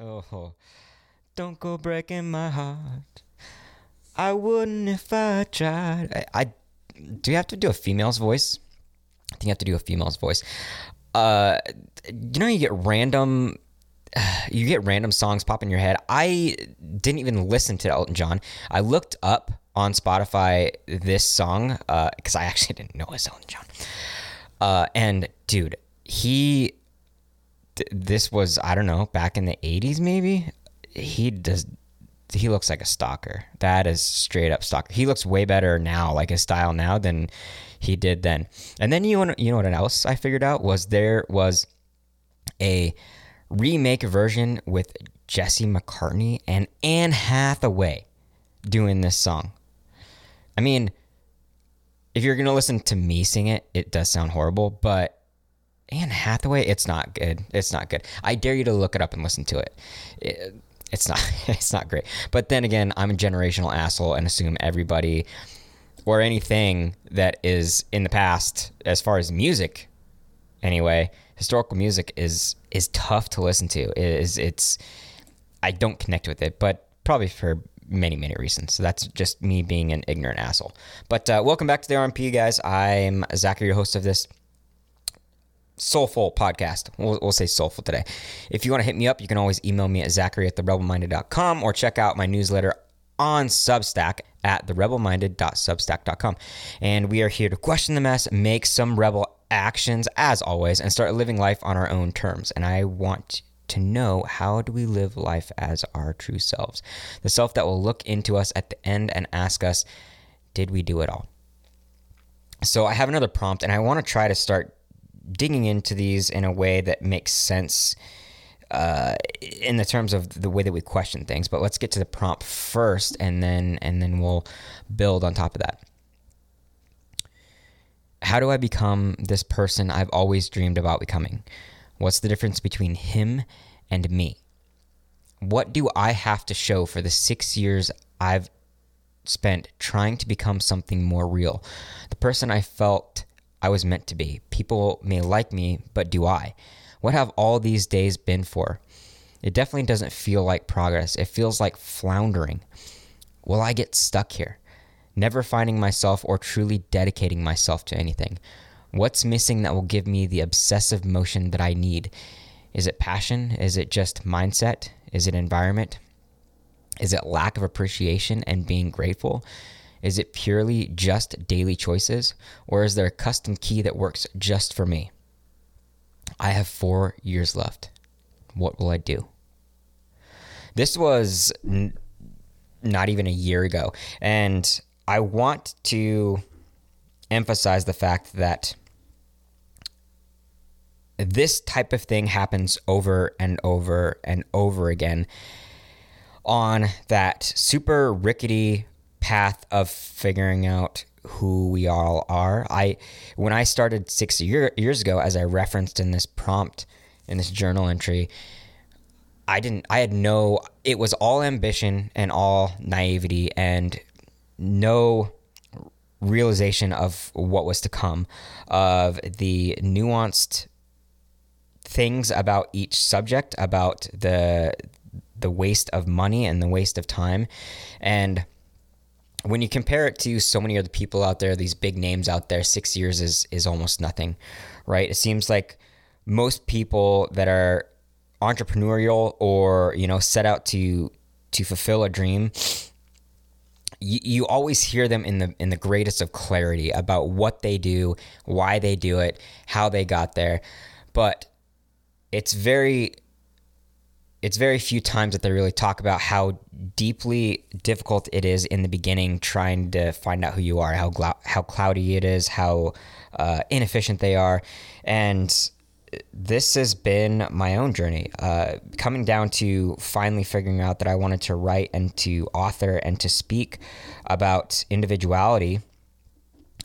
Oh, don't go breaking my heart. I wouldn't if I tried. I, I do you have to do a female's voice? I think you have to do a female's voice. Uh, you know, you get random, you get random songs pop in your head. I didn't even listen to Elton John. I looked up on Spotify this song because uh, I actually didn't know it was Elton John. Uh, and dude, he, th- this was I don't know back in the '80s maybe. He does. He looks like a stalker. That is straight up stalker. He looks way better now, like his style now, than he did then. And then you you know what else I figured out was there was a remake version with Jesse McCartney and Anne Hathaway doing this song. I mean, if you're gonna listen to me sing it, it does sound horrible, but Anne Hathaway, it's not good. It's not good. I dare you to look it up and listen to it. it it's not. It's not great. But then again, I'm a generational asshole and assume everybody or anything that is in the past, as far as music, anyway, historical music is is tough to listen to. It is it's I don't connect with it, but probably for many many reasons. So that's just me being an ignorant asshole. But uh, welcome back to the RMP, guys. I'm Zackary, your host of this soulful podcast. We'll, we'll, say soulful today. If you want to hit me up, you can always email me at zackary at therebelminded.com or check out my newsletter on Substack at therebelminded.substack.com. And we are here to question the mess, make some rebel actions as always, and start living life on our own terms. And I want to know how do we live life as our true selves? The self that will look into us at the end and ask us, did we do it all? So I have another prompt, and I want to try to start digging into these in a way that makes sense uh, in the terms of the way that we question things. But let's get to the prompt first, and then and then we'll build on top of that. How do I become this person I've always dreamed about becoming? What's the difference between him and me? What do I have to show for the six years I've spent trying to become something more real? The person I felt I was meant to be. People may like me, but do I? What have all these days been for? It definitely doesn't feel like progress. It feels like floundering. Will I get stuck here? Never finding myself or truly dedicating myself to anything. What's missing that will give me the obsessive motion that I need? Is it passion? Is it just mindset? Is it environment? Is it lack of appreciation and being grateful? Is it purely just daily choices? Or is there a custom key that works just for me? I have four years left. What will I do? This was n- not even a year ago. And I want to emphasize the fact that this type of thing happens over and over and over again on that super rickety path of figuring out who we all are. I when I started six year, years ago, as I referenced in this prompt in this journal entry, I didn't. I had no. It was all ambition and all naivety and no realization of what was to come, of the nuanced things about each subject, about the the waste of money and the waste of time, and when you compare it to so many other people out there, these big names out there, six years is is almost nothing, right? It seems like most people that are entrepreneurial or you know set out to to fulfill a dream, you, you always hear them in the in the greatest of clarity about what they do, why they do it, how they got there, but it's very it's very few times that they really talk about how deeply difficult it is in the beginning trying to find out who you are, how how cloudy it is, how uh, inefficient they are, and this has been my own journey, uh, coming down to finally figuring out that I wanted to write and to author and to speak about individuality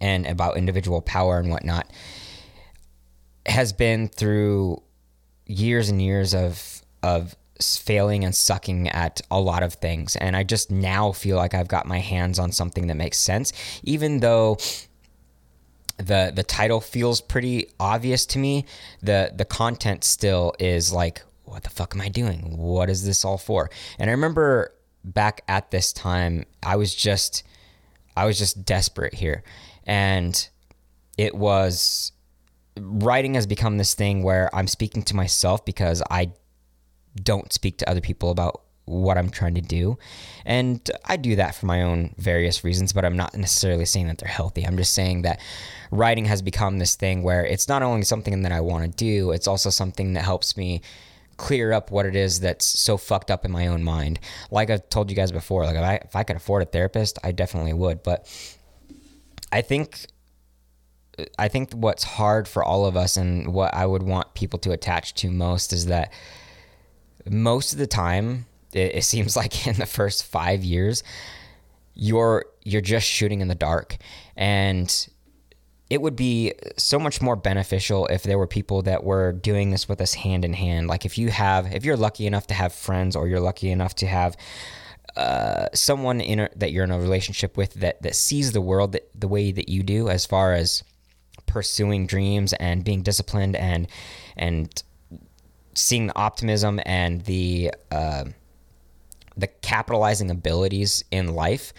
and about individual power and whatnot has been through years and years of of failing and sucking at a lot of things. And I just now feel like I've got my hands on something that makes sense, even though the the title feels pretty obvious to me. The the content still is like what the fuck am I doing? What is this all for? And I remember back at this time, I was just, I was just desperate here. And it was, writing has become this thing where I'm speaking to myself because I don't speak to other people about what I'm trying to do. And I do that for my own various reasons, but I'm not necessarily saying that they're healthy. I'm just saying that writing has become this thing where it's not only something that I want to do, it's also something that helps me clear up what it is that's so fucked up in my own mind. Like I've told you guys before, like if I, if I could afford a therapist, I definitely would. But I think I think what's hard for all of us and what I would want people to attach to most is that most of the time it, it seems like in the first five years, you're you're just shooting in the dark, and it would be so much more beneficial if there were people that were doing this with us hand in hand. Like if you have, if you're lucky enough to have friends, or you're lucky enough to have uh, someone in a, that you're in a relationship with that that sees the world that, the way that you do, as far as pursuing dreams and being disciplined and and seeing the optimism and the uh, the capitalizing abilities in life,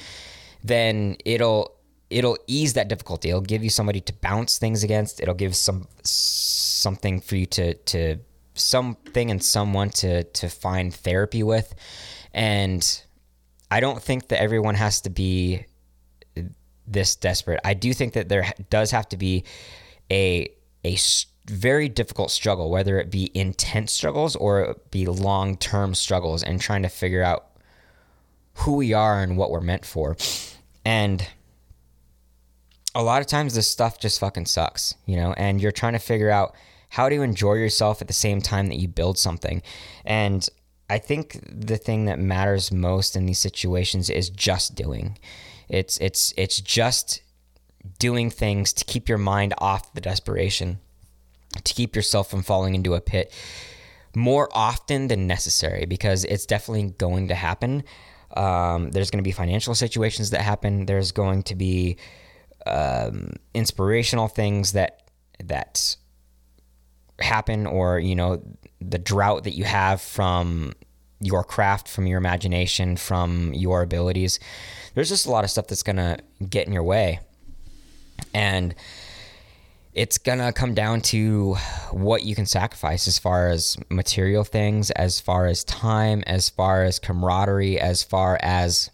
then it'll it'll ease that difficulty. It'll give you somebody to bounce things against. It'll give some something for you to to something and someone to to find therapy with. And I don't think that everyone has to be this desperate. I do think that there does have to be a a very difficult struggle, whether it be intense struggles or be long term struggles, and trying to figure out who we are and what we're meant for. And a lot of times this stuff just fucking sucks, you know, and you're trying to figure out how to enjoy yourself at the same time that you build something. And I think the thing that matters most in these situations is just doing. It's it's it's just doing things to keep your mind off the desperation, to keep yourself from falling into a pit more often than necessary because it's definitely going to happen. Um, there's going to be financial situations that happen. There's going to be um, inspirational things that that happen, or you know, the drought that you have from your craft, from your imagination, from your abilities. There's just a lot of stuff that's going to get in your way, and it's gonna come down to what you can sacrifice as far as material things, as far as time, as far as camaraderie, as far as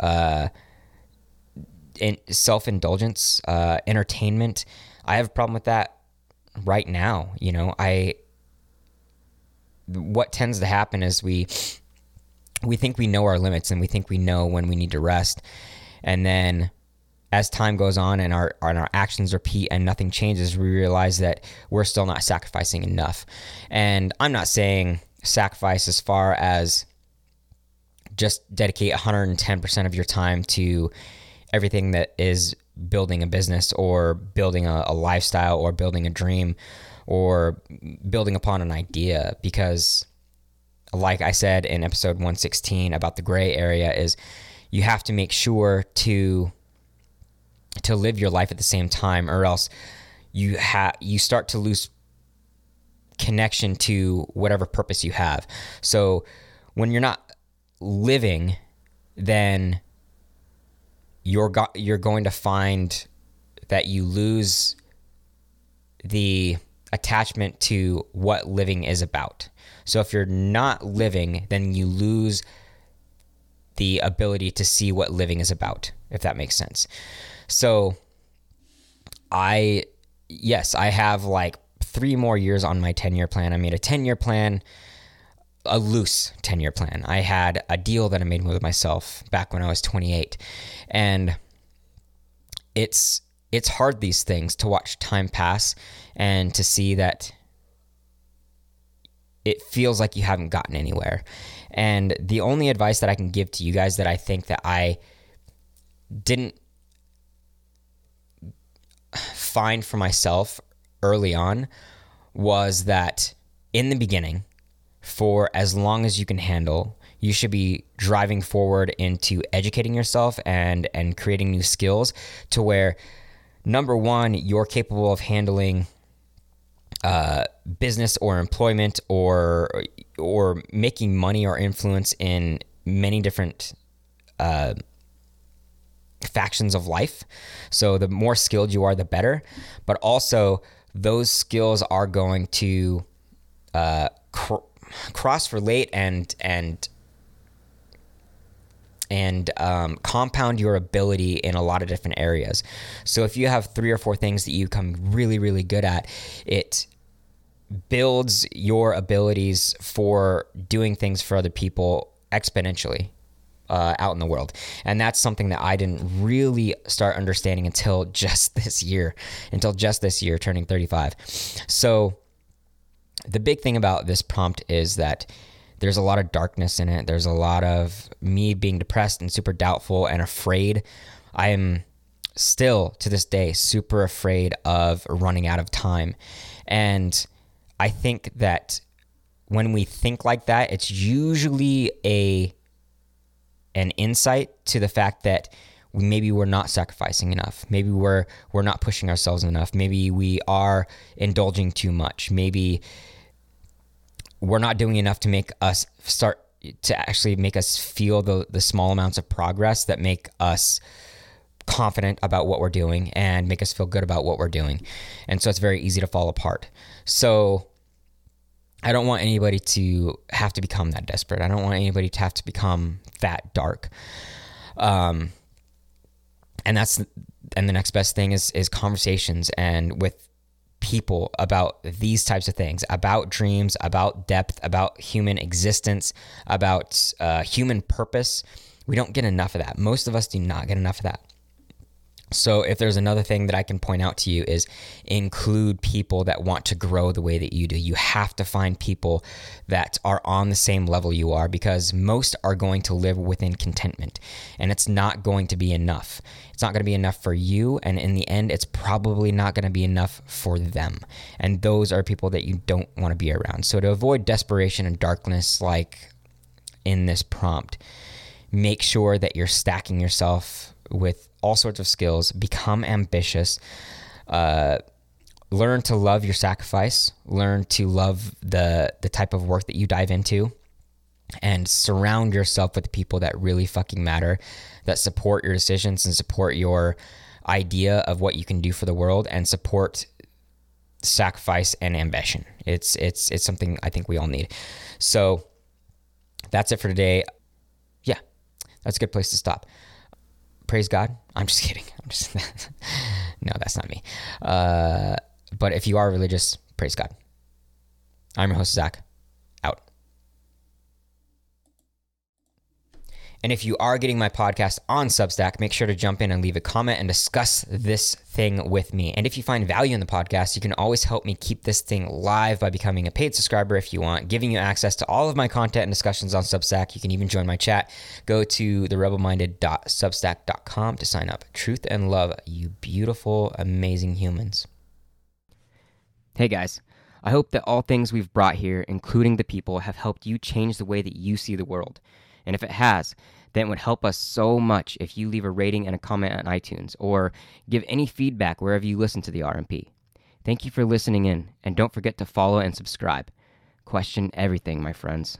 uh, in self indulgence, uh, entertainment. I have a problem with that right now. You know, I what tends to happen is we we think we know our limits and we think we know when we need to rest, and then as time goes on and our and our actions repeat and nothing changes, we realize that we're still not sacrificing enough. And I'm not saying sacrifice as far as just dedicate 110% of your time to everything that is building a business or building a, a lifestyle or building a dream or building upon an idea because like I said in episode 116 about the gray area is you have to make sure to to live your life at the same time or else you have you start to lose connection to whatever purpose you have. So when you're not living then you're go- you're going to find that you lose the attachment to what living is about. So if you're not living, then you lose the ability to see what living is about, if that makes sense. So I yes, I have like 3 more years on my 10-year plan. I made a 10-year plan, a loose 10-year plan. I had a deal that I made with myself back when I was 28. And it's it's hard these things to watch time pass and to see that it feels like you haven't gotten anywhere. And the only advice that I can give to you guys that I think that I didn't find for myself early on was that in the beginning, for as long as you can handle, you should be driving forward into educating yourself and and creating new skills to where number one, you're capable of handling uh, business or employment or or making money or influence in many different uh, factions of life. So the more skilled you are, the better. But also, those skills are going to uh, cr- cross relate and and and um, compound your ability in a lot of different areas. So if you have three or four things that you become really really good at, it builds your abilities for doing things for other people exponentially uh, out in the world. And that's something that I didn't really start understanding until just this year, until just this year, turning 35. So, the big thing about this prompt is that there's a lot of darkness in it. There's a lot of me being depressed and super doubtful and afraid. I am still to this day super afraid of running out of time. And I think that when we think like that, it's usually a an insight to the fact that maybe we're not sacrificing enough. Maybe we're we're not pushing ourselves enough. Maybe we are indulging too much. Maybe we're not doing enough to make us start to actually make us feel the the small amounts of progress that make us confident about what we're doing and make us feel good about what we're doing. And so it's very easy to fall apart. So I don't want anybody to have to become that desperate. I don't want anybody to have to become that dark. Um, and that's and the next best thing is is conversations and with people about these types of things about dreams about depth about human existence about uh, human purpose we don't get enough of that most of us do not get enough of that so, if there's another thing that I can point out to you is include people that want to grow the way that you do. You have to find people that are on the same level you are because most are going to live within contentment and it's not going to be enough. It's not going to be enough for you. And in the end, it's probably not going to be enough for them. And those are people that you don't want to be around. So, to avoid desperation and darkness, like in this prompt, make sure that you're stacking yourself with all sorts of skills, become ambitious, uh, learn to love your sacrifice, learn to love the the type of work that you dive into, and surround yourself with the people that really fucking matter, that support your decisions and support your idea of what you can do for the world and support sacrifice and ambition. It's it's it's something I think we all need. So that's it for today. Yeah, that's a good place to stop praise God. I'm just kidding. I'm just no, that's not me. Uh, but if you are religious, praise God. I'm your host Zach. And if you are getting my podcast on Substack, make sure to jump in and leave a comment and discuss this thing with me. And if you find value in the podcast, you can always help me keep this thing live by becoming a paid subscriber if you want, giving you access to all of my content and discussions on Substack. You can even join my chat. Go to therebelminded.substack.com to sign up. Truth and love, you beautiful, amazing humans. Hey guys. I hope that all things we've brought here, including the people, have helped you change the way that you see the world. And if it has, then it would help us so much if you leave a rating and a comment on iTunes or give any feedback wherever you listen to the RMP. Thank you for listening in, and don't forget to follow and subscribe. Question everything, my friends.